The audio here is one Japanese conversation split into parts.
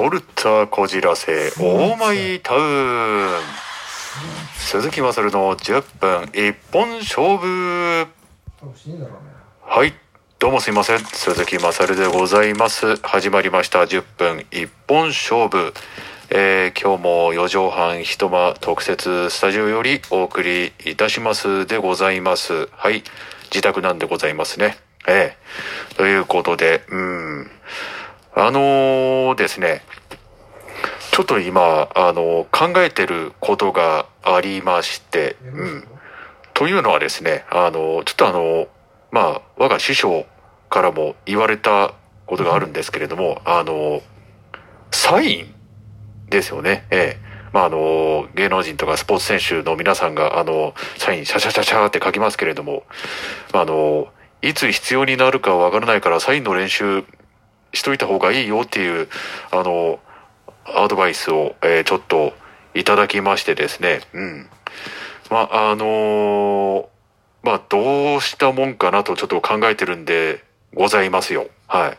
ソルッタこじらせオーマイタウン。鈴木まさるの10分一本勝負。はいどうもすいません。鈴木まさるでございます。始まりました。10分一本勝負。えー、今日も4畳半一間特設スタジオよりお送りいたします。でございます。はい自宅なんでございますね。ええ。ー、ということでうん。あのー、ですね、ちょっと今、あのー、考えてることがありまして、うん。というのはですね、あのー、ちょっとあの、まあ、我が師匠からも言われたことがあるんですけれども、あの、サインですよね。ええ。まあ、あの、芸能人とかスポーツ選手の皆さんが、あの、サインシャシャシャシャって書きますけれども、あの、いつ必要になるかわからないからサインの練習しといた方がいいよっていう、あの、アドバイスを、えー、ちょっといただきましてですね。うん。まあ、あのー、まあ、どうしたもんかなとちょっと考えてるんでございますよ。はい。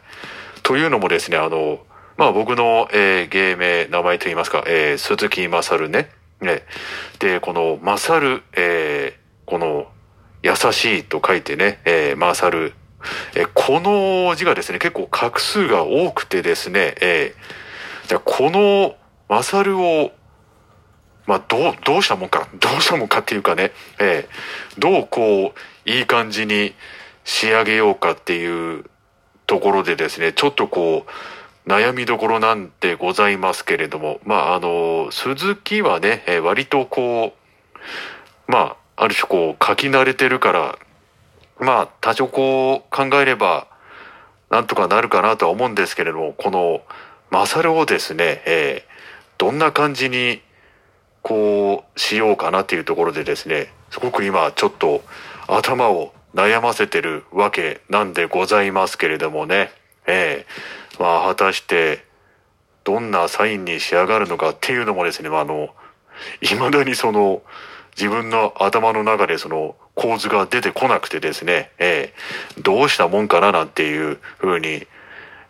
というのもですね、あの、まあ僕の、えー、芸名、名前と言いますか、えー、鈴木勝ね。ね。で、この勝、えー、この、優しいと書いてね、えー、勝えこの字がですね、結構画数が多くてですね、えー、じゃこのマサルを、まあ、どう、どうしたもんか、どうしたもんかっていうかね、えー、どうこう、いい感じに仕上げようかっていうところでですね、ちょっとこう、悩みどころなんてございますけれども、まあ、あの、鈴木はね、えー、割とこう、まあ、ある種こう、書き慣れてるから、まあ、多少こう考えれば、なんとかなるかなとは思うんですけれども、この、マサルをですね、えー、どんな感じに、こう、しようかなっていうところでですね、すごく今、ちょっと、頭を悩ませてるわけなんでございますけれどもね、ええー、まあ、果たして、どんなサインに仕上がるのかっていうのもですね、まあ、あの、未だにその、自分の頭の中でその構図が出てこなくてですね、えー、どうしたもんかななんていうふうに、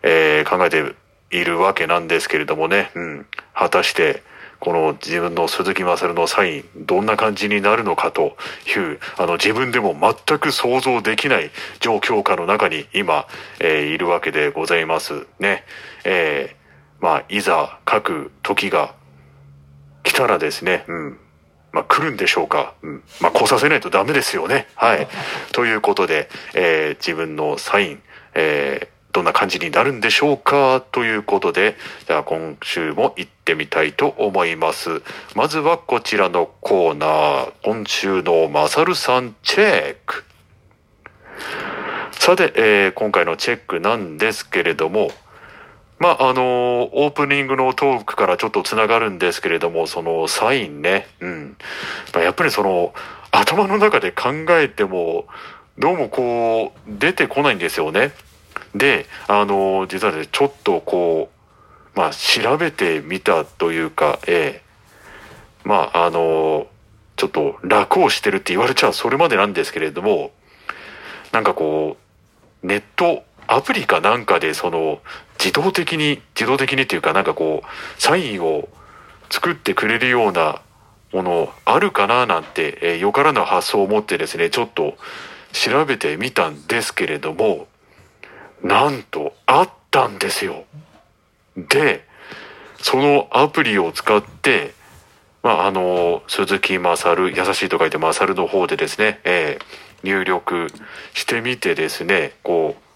えー、考えているわけなんですけれどもね、うん、果たして、この自分の鈴木勝のサイン、どんな感じになるのかという、あの自分でも全く想像できない状況下の中に今、えー、いるわけでございますね。えー、まあ、いざ書く時が来たらですね、うん、まあ、来るんでしょうか。うん。まあ、来させないとダメですよね。はい。ということで、えー、自分のサイン、えー、どんな感じになるんでしょうかということで、じゃあ今週も行ってみたいと思います。まずはこちらのコーナー、今週のマサルさんチェック。さて、えー、今回のチェックなんですけれども、まあ、あのオープニングのトークからちょっとつながるんですけれども、そのサインね、うん。ま、やっぱりその、頭の中で考えても、どうもこう、出てこないんですよね。で、あの実はね、ちょっとこう、まあ、調べてみたというか、ええまあ、あのちょっと楽をしてるって言われちゃそれまでなんですけれども、なんかこう、ネットアプリかなんかでその自動的に、自動的にっていうかなんかこう、サインを作ってくれるようなものあるかななんて、えー、よからぬ発想を持ってですね、ちょっと調べてみたんですけれども、なんとあったんですよ。で、そのアプリを使って、まあ、あの、鈴木勝、優しいと書いて勝の方でですね、えー、入力してみてですね、こう、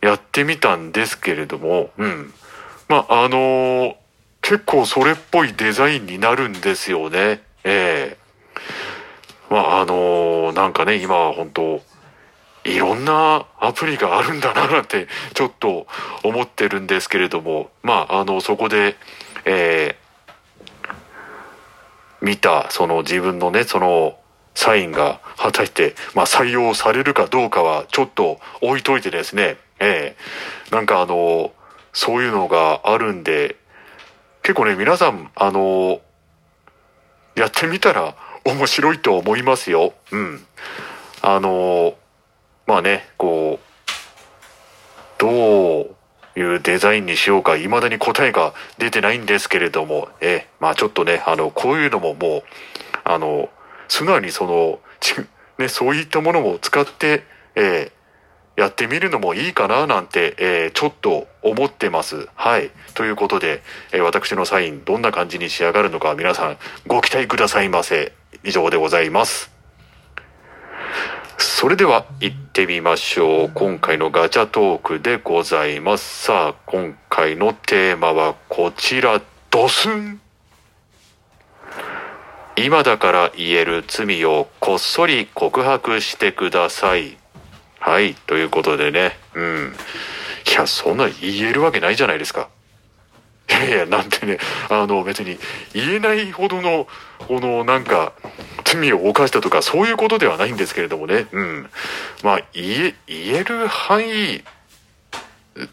やってみたんですけれども、うん。まあ、あのー、結構それっぽいデザインになるんですよね。ええー、まあ、あのー、なんかね、今は本当いろんなアプリがあるんだななんてちょっと思ってるんですけれども、まあ、あの、そこで、えー、見た、その自分のね、その、サインが果たして、まあ、採用されるかどうかはちょっと置いといてですね、ええなんかあの、そういうのがあるんで、結構ね、皆さん、あの、やってみたら面白いと思いますよ。うん。あの、まあね、こう、どういうデザインにしようか、未だに答えが出てないんですけれども、えまあちょっとね、あの、こういうのももう、あの、素直にその、ね、そういったものも使って、えー、やってみるのもいいかななんて、えー、ちょっと思ってます。はい。ということで、えー、私のサイン、どんな感じに仕上がるのか皆さんご期待くださいませ。以上でございます。それでは行ってみましょう。今回のガチャトークでございます。さあ、今回のテーマはこちら、ドスン今だから言える罪をこっそり告白してください。はい、ということでね。うん。いや、そんな言えるわけないじゃないですか。いやいや、なんてね、あの、別に言えないほどの、この、なんか、罪を犯したとか、そういうことではないんですけれどもね。うん。まあ、言え、言える範囲、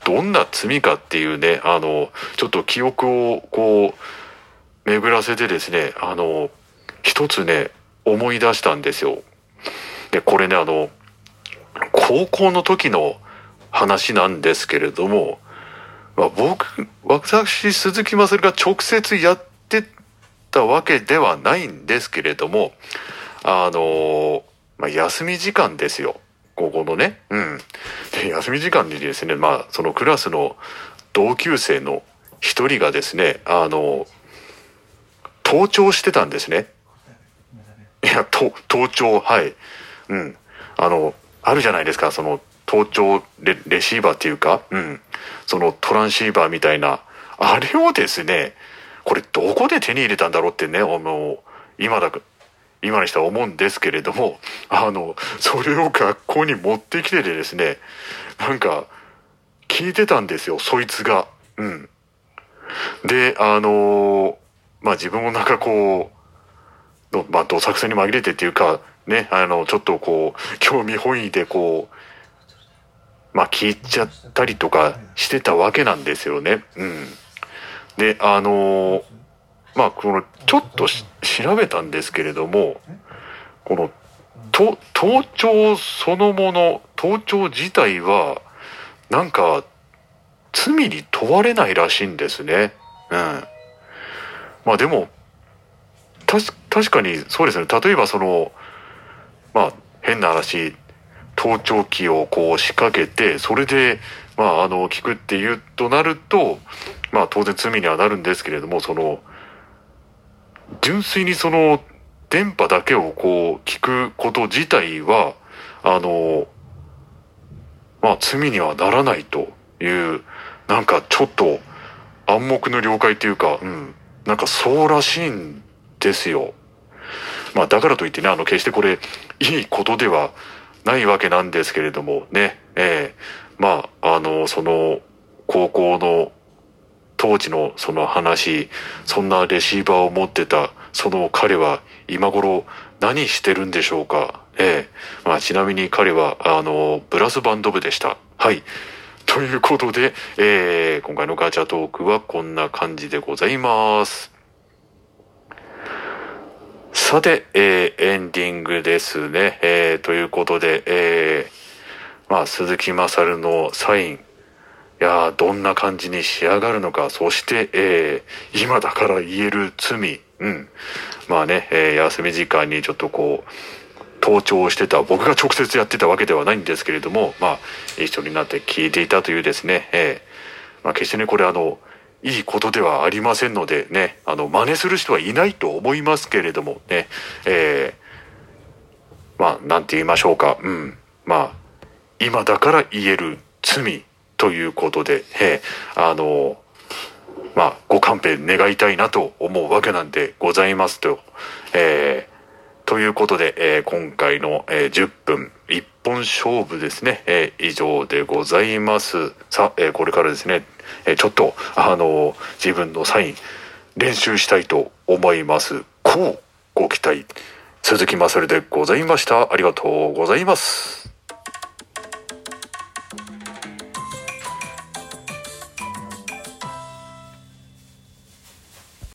どんな罪かっていうね、あの、ちょっと記憶を、こう、巡らせてですね、あの、一つね、思い出したんですよ。で、これね、あの、高校の時の話なんですけれども、まあ、僕、私、鈴木まさるが直接やってたわけではないんですけれども、あの、まあ、休み時間ですよ。高校のね。うん。で、休み時間にですね、まあ、そのクラスの同級生の一人がですね、あの、盗聴してたんですね。いや、盗聴、はい。うん。あの、あるじゃないですか、その、盗聴レレシーバーっていうか、うん。そのトランシーバーみたいな、あれをですね、これどこで手に入れたんだろうってね、あの、今だ、今にしたら思うんですけれども、あの、それを学校に持ってきてでですね、なんか、聞いてたんですよ、そいつが。うん。で、あの、まあ自分もなんかこう、まあ、どさくさに紛れてっていうか、ね、あの、ちょっとこう、興味本位でこう、まあ聞いちゃったりとかしてたわけなんですよね。うん。で、あの、まあこの、ちょっと調べたんですけれども、この、と、盗聴そのもの、盗聴自体は、なんか、罪に問われないらしいんですね。うん。まあでも、たし、確かにそうですね。例えばその、まあ、変な話、盗聴器をこう仕掛けて、それで、まあ、あの、聞くっていうとなると、まあ、当然罪にはなるんですけれども、その、純粋にその、電波だけをこう、聞くこと自体は、あの、まあ、罪にはならないという、なんかちょっと、暗黙の了解っていうか、うん、なんかそうらしいんですよ。まあ、だからといってね、あの、決してこれ、いいことではないわけなんですけれどもね、ええー、まあ、あの、その、高校の当時のその話、そんなレシーバーを持ってた、その彼は今頃何してるんでしょうか。ええー、まあ、ちなみに彼は、あの、ブラスバンド部でした。はい。ということで、えー、今回のガチャトークはこんな感じでございます。さて、えー、エンディングですね。えー、ということで、えー、まあ、鈴木まさるのサイン。いやどんな感じに仕上がるのか。そして、えー、今だから言える罪。うん。まあね、えー、休み時間にちょっとこう、盗聴してた、僕が直接やってたわけではないんですけれども、まあ、一緒になって聞いていたというですね、えー、まあ、決してね、これあの、いいことではありませんのでね、あの、真似する人はいないと思いますけれどもね、えー、まあ、なんて言いましょうか、うん、まあ、今だから言える罪ということで、えー、あの、まあ、ご勘弁願いたいなと思うわけなんでございますと、えー、ということで、えー、今回の、えー、10分一本勝負ですね、えー、以上でございます。さあ、えー、これからですね、えちょっと、あの自分のサイン、練習したいと思います。こうご期待。鈴木まさるでございました。ありがとうございます。